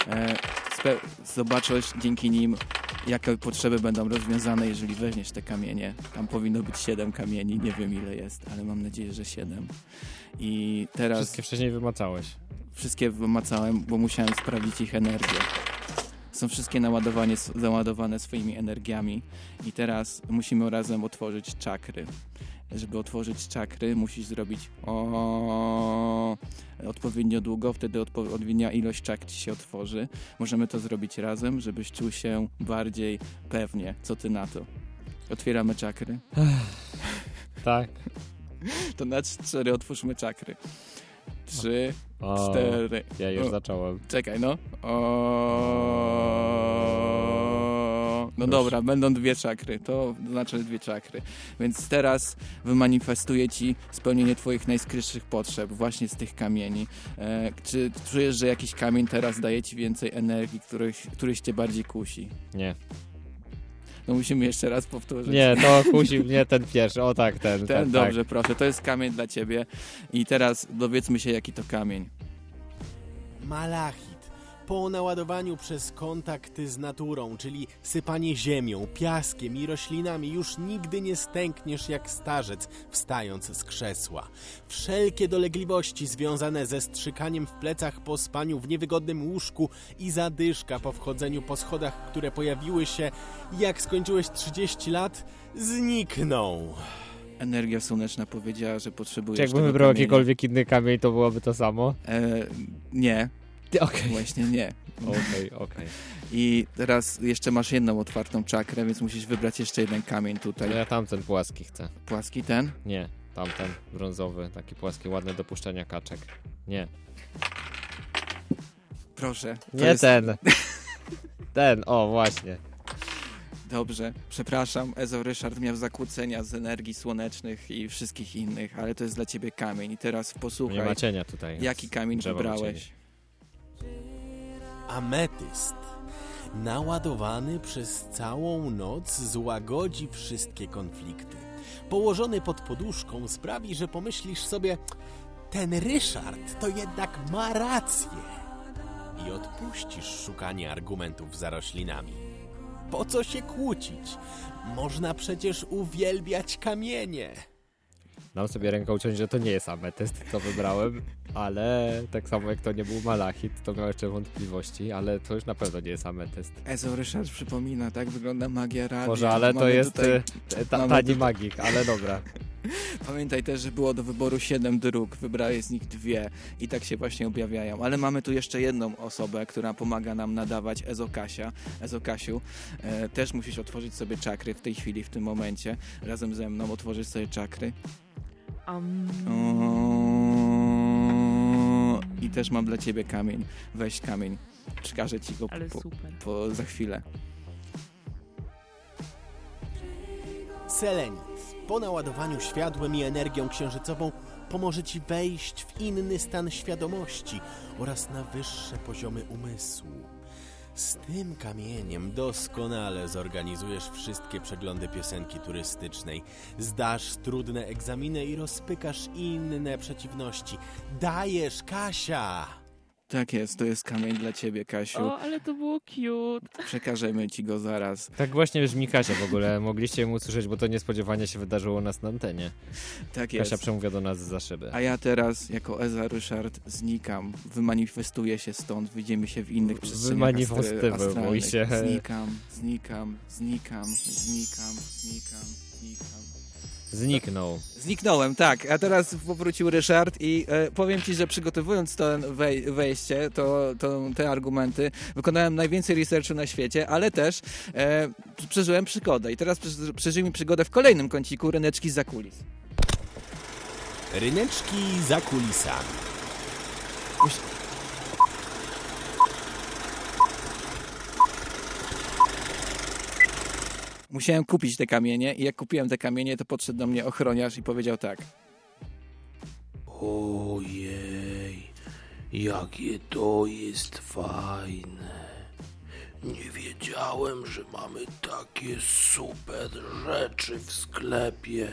e, spe- zobaczysz dzięki nim, jakie potrzeby będą rozwiązane, jeżeli weźmiesz te kamienie. Tam powinno być 7 kamieni, nie wiem ile jest, ale mam nadzieję, że 7. I teraz Wszystkie wcześniej wymacałeś. wszystkie wymacałem, bo musiałem sprawdzić ich energię. Są wszystkie naładowanie, załadowane swoimi energiami i teraz musimy razem otworzyć czakry. Żeby otworzyć czakry, musisz zrobić o odpowiednio długo, wtedy odpo- odpowiednia ilość czakr ci się otworzy. Możemy to zrobić razem, żebyś czuł się bardziej pewnie. Co ty na to? Otwieramy czakry. Tak. To na cztery otwórzmy czakry. Trzy, O, cztery. Ja już O. zacząłem. Czekaj, no. O... No Już. dobra, będą dwie czakry. To znaczy dwie czakry. Więc teraz wymanifestuję ci spełnienie twoich najskrytszych potrzeb właśnie z tych kamieni. E, czy czujesz, że jakiś kamień teraz daje ci więcej energii, których, któryś cię bardziej kusi? Nie. No musimy jeszcze raz powtórzyć. Nie, to kusi mnie ten pierwszy. O tak, ten. Ten, ten dobrze, proszę. To jest kamień dla ciebie. I teraz dowiedzmy się, jaki to kamień. Malachit. Po naładowaniu przez kontakty z naturą, czyli sypanie ziemią, piaskiem i roślinami, już nigdy nie stękniesz jak starzec, wstając z krzesła. Wszelkie dolegliwości związane ze strzykaniem w plecach po spaniu w niewygodnym łóżku i zadyszka po wchodzeniu po schodach, które pojawiły się, jak skończyłeś 30 lat, znikną. Energia słoneczna powiedziała, że potrzebujesz Czy jakbym wybrał jakikolwiek inny kamień, to byłoby to samo? E, nie, Okej. właśnie nie. Okej, okej. I teraz jeszcze masz jedną otwartą czakrę, więc musisz wybrać jeszcze jeden kamień tutaj. Ja tamten płaski chcę. Płaski ten. Nie, tamten brązowy, taki płaski, ładny do puszczenia kaczek. Nie. Proszę. Nie jest... ten. Ten, o właśnie. Dobrze, przepraszam, Ezo Ryszard miał zakłócenia z energii słonecznych i wszystkich innych, ale to jest dla ciebie kamień. I teraz Nie posłuchaj, ma cienia tutaj. jaki kamień wybrałeś. Ametyst. Naładowany przez całą noc złagodzi wszystkie konflikty. położony pod poduszką sprawi, że pomyślisz sobie, ten Ryszard to jednak ma rację. I odpuścisz szukanie argumentów za roślinami. Po co się kłócić? Można przecież uwielbiać kamienie. Dam sobie ręką uciąć, że to nie jest ametyst, co wybrałem, ale tak samo jak to nie był malachit, to miałem jeszcze wątpliwości, ale to już na pewno nie jest ametyst. Ezo Ryszard przypomina, tak wygląda magia radia. Może, ale to jest tutaj- e, ta, tani tutaj- magik, ale dobra. Pamiętaj też, że było do wyboru 7 dróg, wybrałeś z nich dwie i tak się właśnie objawiają. Ale mamy tu jeszcze jedną osobę, która pomaga nam nadawać Ezokasia. Ezokasiu, e, też musisz otworzyć sobie czakry w tej chwili, w tym momencie. Razem ze mną otworzysz sobie czakry. O, I też mam dla ciebie kamień. Weź kamień. Przekażę ci go Ale po, super. po, za chwilę. Selenit po naładowaniu światłem i energią księżycową pomoże Ci wejść w inny stan świadomości oraz na wyższe poziomy umysłu. Z tym kamieniem doskonale zorganizujesz wszystkie przeglądy piosenki turystycznej, zdasz trudne egzaminy i rozpykasz inne przeciwności. Dajesz, Kasia! Tak jest, to jest kamień dla ciebie, Kasiu. O, ale to było cute. Przekażemy ci go zaraz. Tak właśnie brzmi Kasia w ogóle, mogliście ją usłyszeć, bo to niespodziewanie się wydarzyło u nas na antenie. Tak jest. Kasia przemówiła do nas za szyby. A ja teraz, jako Eza Ryszard, znikam. Wymanifestuję się stąd, widzimy się w innych przestrzeniach astralnych. się. Znikam, znikam, znikam, znikam, znikam, znikam. Zniknął. Zniknąłem, tak. A teraz powrócił Ryszard i e, powiem ci, że przygotowując to wej- wejście, to, to, te argumenty, wykonałem najwięcej researchu na świecie, ale też e, przeżyłem przygodę. I teraz przeży- przeżyjmy przygodę w kolejnym kąciku Ryneczki za kulis. Ryneczki za kulisami. Musiałem kupić te kamienie i jak kupiłem te kamienie, to podszedł do mnie ochroniarz i powiedział tak. Ojej, jakie to jest fajne. Nie wiedziałem, że mamy takie super rzeczy w sklepie.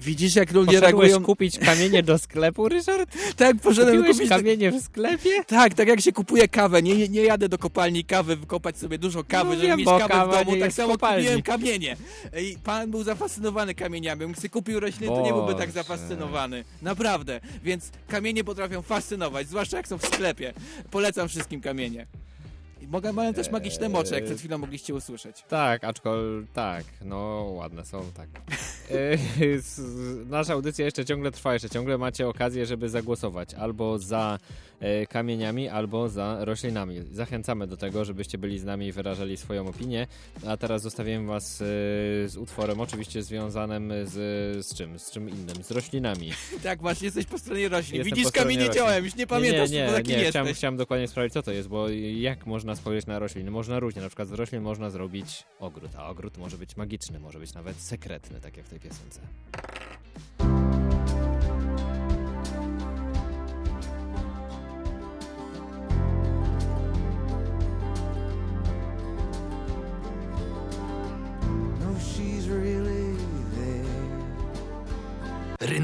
Widzisz, jak ludzie Poszedłeś reagują? kupić kamienie do sklepu, Ryszard? Tak, poszedłem Kupiłeś kupić kamienie w sklepie? Tak, tak jak się kupuje kawę. Nie, nie jadę do kopalni kawy, wykopać sobie dużo kawy, No żeby wiem, mieć kawę w domu. Tak samo kopalni. kupiłem kamienie. I pan był zafascynowany kamieniami. Jakbym sobie kupił rośliny, to nie byłby tak zafascynowany. Naprawdę. Więc kamienie potrafią fascynować, zwłaszcza jak są w sklepie. Polecam wszystkim kamienie. Mogę, mają też magiczne mocze, jak przed chwilą mogliście usłyszeć. Tak, aczkolwiek tak, no ładne są, tak. E, Nasza audycja jeszcze ciągle trwa, jeszcze ciągle macie okazję, żeby zagłosować albo za kamieniami, albo za roślinami. Zachęcamy do tego, żebyście byli z nami i wyrażali swoją opinię. A teraz zostawiam was e, z utworem, oczywiście związanym z, z czym? Z czym innym? Z roślinami. Tak, właśnie jesteś po stronie roślin. Jestem Widzisz, kamienie działają, już nie pamiętasz, nie, nie, nie, jesteś. Chciałem, chciałem dokładnie sprawdzić, co to jest, bo jak można spojrzeć na rośliny? Można różnie, na przykład z roślin można zrobić ogród, a ogród może być magiczny, może być nawet sekretny, tak jak w tej piosence.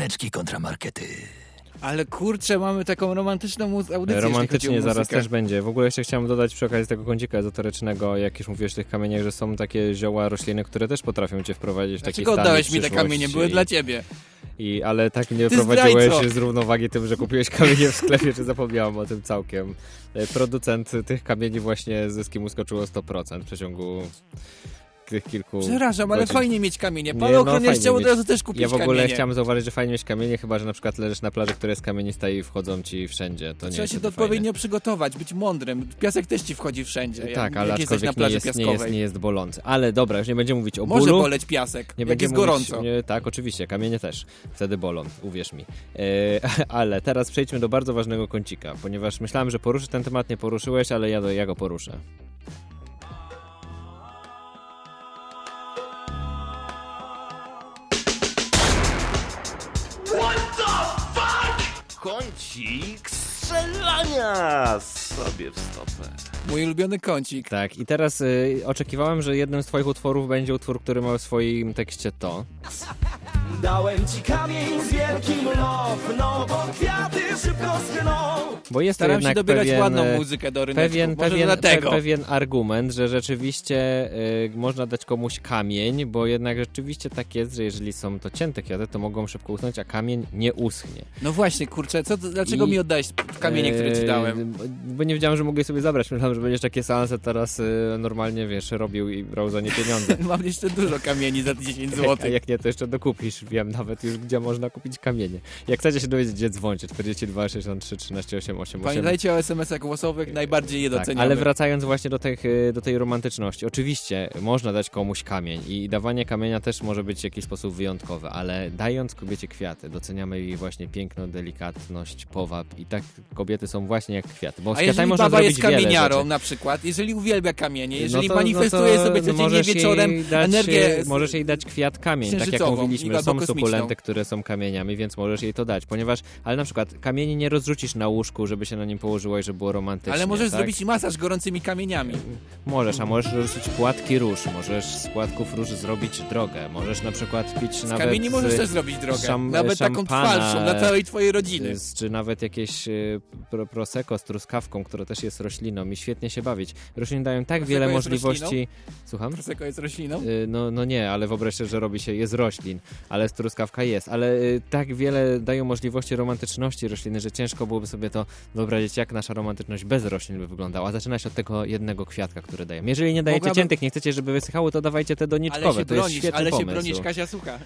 Ryneczki kontramarkety. Ale kurczę, mamy taką romantyczną mu- audycję, o Romantycznie zaraz też będzie. W ogóle jeszcze chciałem dodać przy okazji tego kącika ezoterycznego, jak już mówiłeś w tych kamieniach, że są takie zioła, rośliny, które też potrafią cię wprowadzić w taki Dlaczego stan oddałeś mi te przyszłości. kamienie? Były dla ciebie. I, ale tak mnie Ty prowadziłeś zdrajco! z równowagi tym, że kupiłeś kamienie w sklepie, że zapomniałem o tym całkiem. E, Producent tych kamieni właśnie zyski mu skoczyło 100% w przeciągu tych kilku Przepraszam, ale godzin. fajnie mieć kamienie. Nie, Pan no, ochroniarz fajnie chciał od razu też kupić Ja w ogóle kamienie. chciałem zauważyć, że fajnie mieć kamienie, chyba że na przykład leżysz na plaży, która jest kamienista i wchodzą ci wszędzie. To nie Trzeba się to odpowiednio przygotować, być mądrym. Piasek też ci wchodzi wszędzie, Tak, ale jesteś na aczkolwiek nie plaży jest, nie, jest, nie jest bolący. Ale dobra, już nie będziemy mówić o Może bólu. boleć piasek, Nie jak będziemy jest mówić- gorąco. Nie, tak, oczywiście, kamienie też wtedy bolą, uwierz mi. E, ale teraz przejdźmy do bardzo ważnego kącika, ponieważ myślałem, że poruszysz ten temat, nie poruszyłeś, ale ja, ja go poruszę. Kącik strzelania! sobie w stopę. Mój ulubiony kącik. Tak, i teraz y, oczekiwałem, że jednym z twoich utworów będzie utwór, który ma w swoim tekście to. Dałem ci kamień z wielkim love, no bo kwiaty szybko schną. Bo jest to Staram się dobierać pewien, ładną e, muzykę do ryneczku. Pewien, Może pewien, dlatego. pe, pewien argument, że rzeczywiście y, można dać komuś kamień, bo jednak rzeczywiście tak jest, że jeżeli są to cięte kwiaty, to mogą szybko usnąć, a kamień nie uschnie. No właśnie, kurczę, co, dlaczego I- mi oddałeś kamienie, które ci E, dałem? Bo, bo nie wiedziałem, że mogę sobie zabrać. Myślałem, że będziesz takie seanse teraz y, normalnie, wiesz, robił i brał za nie pieniądze. Mam jeszcze dużo kamieni za 10 A zł. jak nie, to jeszcze dokupisz. Wiem nawet już, gdzie można kupić kamienie. Jak chcecie się dowiedzieć, gdzie dzwoncie. 42 63 13 88 Pamiętajcie o SMS-ach głosowych, najbardziej je tak, doceniamy. ale wracając właśnie do, tych, y, do tej romantyczności. Oczywiście można dać komuś kamień i dawanie kamienia też może być w jakiś sposób wyjątkowe, ale dając kobiecie kwiaty, doceniamy jej właśnie piękno, delikatność, powab i tak kobiety są właśnie jak kwiaty. Bo A jeżeli można baba jest kamieniarą na przykład, jeżeli uwielbia kamienie, No jeżeli to- manifestuje no to sobie codziennie możesz wieczorem dać, energię... Możesz jej dać kwiat kamień, tak jak mówiliśmy. Są sukulenty, które są kamieniami, więc możesz jej to dać, ponieważ, ale na przykład kamieni nie rozrzucisz na łóżku, żeby się na nim położyło i żeby było romantycznie. Ale możesz tak? zrobić masaż gorącymi kamieniami. Możesz, a możesz rozrzucić płatki róż, możesz z płatków róż zrobić drogę, możesz na przykład pić Z nawet... kamieni możesz też zrobić drogę. szam- Nawet taką trwalszą dla całej twojej rodziny. z- Czy nawet jakieś y, pro, prosecco z truskawką, które też jest rośliną i świetnie się bawić. Rośliny dają tak wiele możliwości... rośliną? Słucham? Prosecco jest rośliną? Y, No, no nie, ale wyobraź sobie, że robi się, jest roślin, ale truskawka jest, ale y, tak wiele dają możliwości romantyczności rośliny, że ciężko byłoby sobie to wyobrazić, jak nasza romantyczność bez roślin by wyglądała. Zaczyna się od tego jednego kwiatka, który dajemy. Jeżeli nie dajecie Mogłabym- ciętych, nie chcecie, żeby wysychały, to dawajcie te doniczkowe. Ale się to jest bronisz, ale się pomysł. bronisz, Kasia słucha.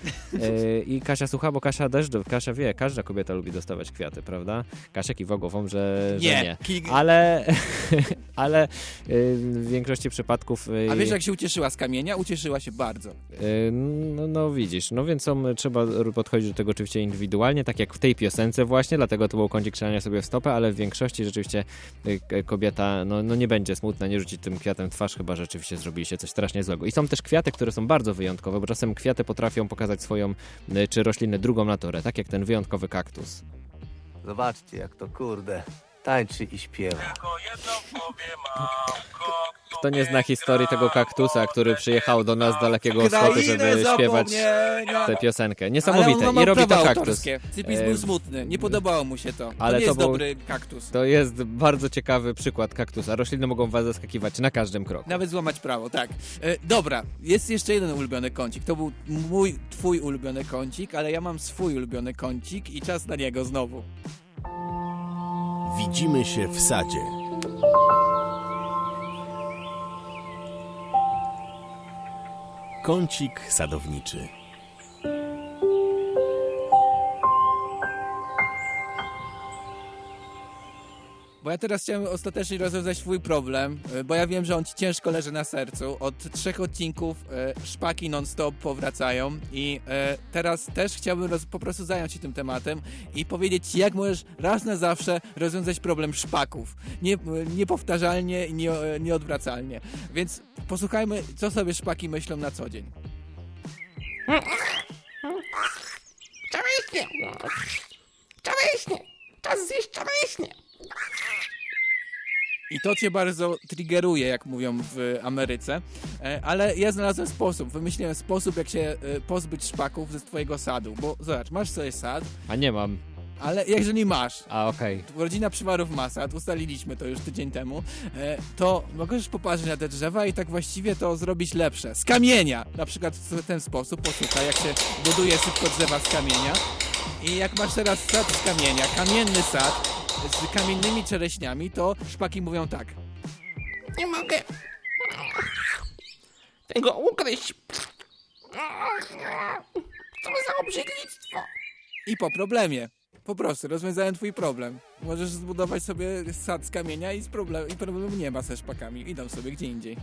E, I Kasia słucha, bo Kasia też, Kasia wie, każda kobieta lubi dostawać kwiaty, prawda? Kasia kiwa głową, że że Nie. nie. Ki- Ale, ale y, w większości przypadków... y, A wiesz, jak się ucieszyła z kamienia? Ucieszyła się bardzo. y, No, no widzisz, no więc są, trzeba podchodzić do tego oczywiście indywidualnie, tak jak w tej piosence właśnie, dlatego to był kącik strzelania sobie w stopę, ale w większości rzeczywiście kobieta no, no nie będzie smutna, nie rzuci tym kwiatem w twarz, chyba rzeczywiście zrobiliście coś strasznie złego. I są też kwiaty, które są bardzo wyjątkowe, bo czasem kwiaty potrafią pokazać swoją, czy rośliny drugą naturę, tak jak ten wyjątkowy kaktus. Zobaczcie, jak to kurde tańczy i śpiewa. Kto nie zna historii tego kaktusa, który przyjechał do nas z dalekiego wschodu, żeby śpiewać tę piosenkę. Niesamowite. I robi to kaktus. Cypis był smutny, nie podobało mu się to. To ale nie to jest był- dobry kaktus. To jest bardzo ciekawy przykład kaktusa. Rośliny mogą was zaskakiwać na każdym kroku. Nawet złamać prawo, tak. E, dobra, jest jeszcze jeden ulubiony kącik. To był mój, twój ulubiony kącik, ale ja mam swój ulubiony kącik i czas na niego znowu. Widzimy się w sadzie. Kącik sadowniczy. Bo ja teraz chciałem ostatecznie rozwiązać swój problem, e, bo ja wiem, że on ci ciężko leży na sercu. Od trzech odcinków e, szpaki non-stop powracają i e, teraz też chciałbym po prostu zająć się tym tematem i powiedzieć jak możesz raz na zawsze rozwiązać problem szpaków. Nie, niepowtarzalnie i nie, nieodwracalnie. Więc posłuchajmy, co sobie szpaki myślą na co dzień. Czawieśnie! Czawieśnie! Czas zjeść czawieśnie! I to cię bardzo triggeruje, jak mówią w Ameryce. E, Ale ja znalazłem sposób, wymyśliłem sposób, jak się e, pozbyć szpaków ze twojego sadu. Bo zobacz, masz sobie sad, A nie mam. ale jeżeli masz, A okej. rodzina przywarów ma sad, ustaliliśmy to już tydzień temu, e, to możesz popatrzeć na te drzewa i tak właściwie to zrobić lepsze. Z kamienia! Na przykład w ten sposób, posłuchaj, jak się buduje szybko drzewa z kamienia. I jak masz teraz sad z kamienia, kamienny sad z kamiennymi czereśniami, to szpaki mówią tak. Nie mogę tego ugryźć. Co za obrzydlictwo. I po problemie. Po prostu, rozwiązałem twój problem. Możesz zbudować sobie sad z kamienia i, z problem, i problemu nie ma ze szpakami. Idą sobie gdzie indziej.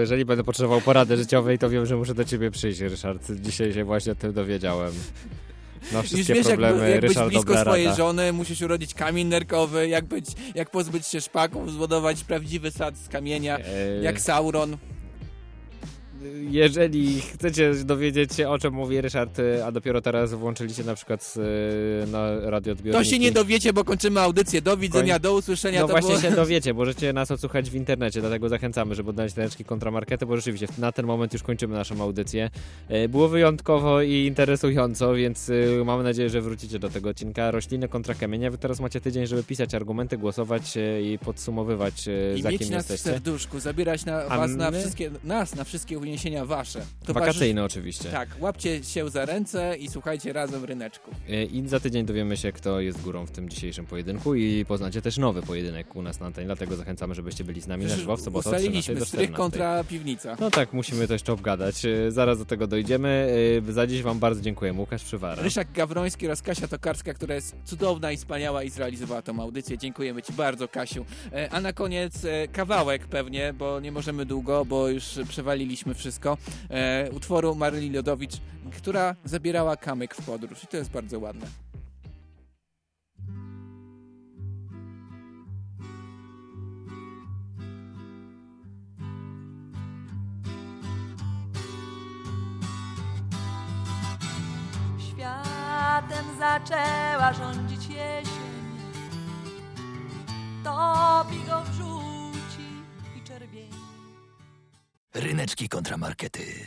Jeżeli będę potrzebował porady życiowej, to wiem, że muszę do ciebie przyjść, Ryszard. Dzisiaj się właśnie o tym dowiedziałem. No, Już wszystkie wiesz, jak, problemy, jak być Ryszard, blisko swojej rada. żony, musisz urodzić kamień nerkowy, jak, być, jak pozbyć się szpaków, zbudować prawdziwy sad z kamienia, Eee. jak Sauron. Jeżeli chcecie dowiedzieć się, o czym mówi Ryszard, y, a dopiero teraz włączyliście na przykład y, na radioodbiorniki... To się nie dowiecie, bo kończymy audycję. Do widzenia, do usłyszenia. No to właśnie było... się dowiecie, możecie nas odsłuchać w internecie, dlatego zachęcamy, żeby oddać ręczki kontramarkety, bo rzeczywiście na ten moment już kończymy naszą audycję. E, Było wyjątkowo i interesująco, więc y, mamy nadzieję, że wrócicie do tego odcinka. Rośliny kontra kamienia. Wy teraz macie tydzień, żeby pisać argumenty, głosować i podsumowywać, I za mieć kim nas w jesteście. serduszku, zabierać na was na wszystkie, nas na wszystkie uniesienia wasze. Wakacyjne oczywiście. Tak, łapcie się za ręce i słuchajcie razem ryneczku. E, I za tydzień dowiemy się, kto jest górą w tym dzisiejszym pojedynku i poznacie też nowy pojedynek u nas na antenie, dlatego zachęcamy, żebyście byli z nami na Przecież żywo w sobotę od 13 Ustaliliśmy strych 14. kontra piwnica. No tak, musimy to jeszcze obgadać. E, Zaraz do tego dojdziemy. E, Za dziś wam bardzo dziękuję. Łukasz Przywara. Ryszak Gawroński oraz Kasia Tokarska, która jest cudowna i wspaniała i zrealizowała tą audycję. Dziękujemy Ci bardzo, Kasiu. A na koniec kawałek pewnie, bo nie możemy długo, bo już przewaliliśmy wszystko. E, Utworu Maryli Lodowicz, która zabierała kamyk w podróż. I to jest bardzo ładne. Światem zaczęła rządzić jesień, topi go wrzuci i Ryneczki kontramarkety.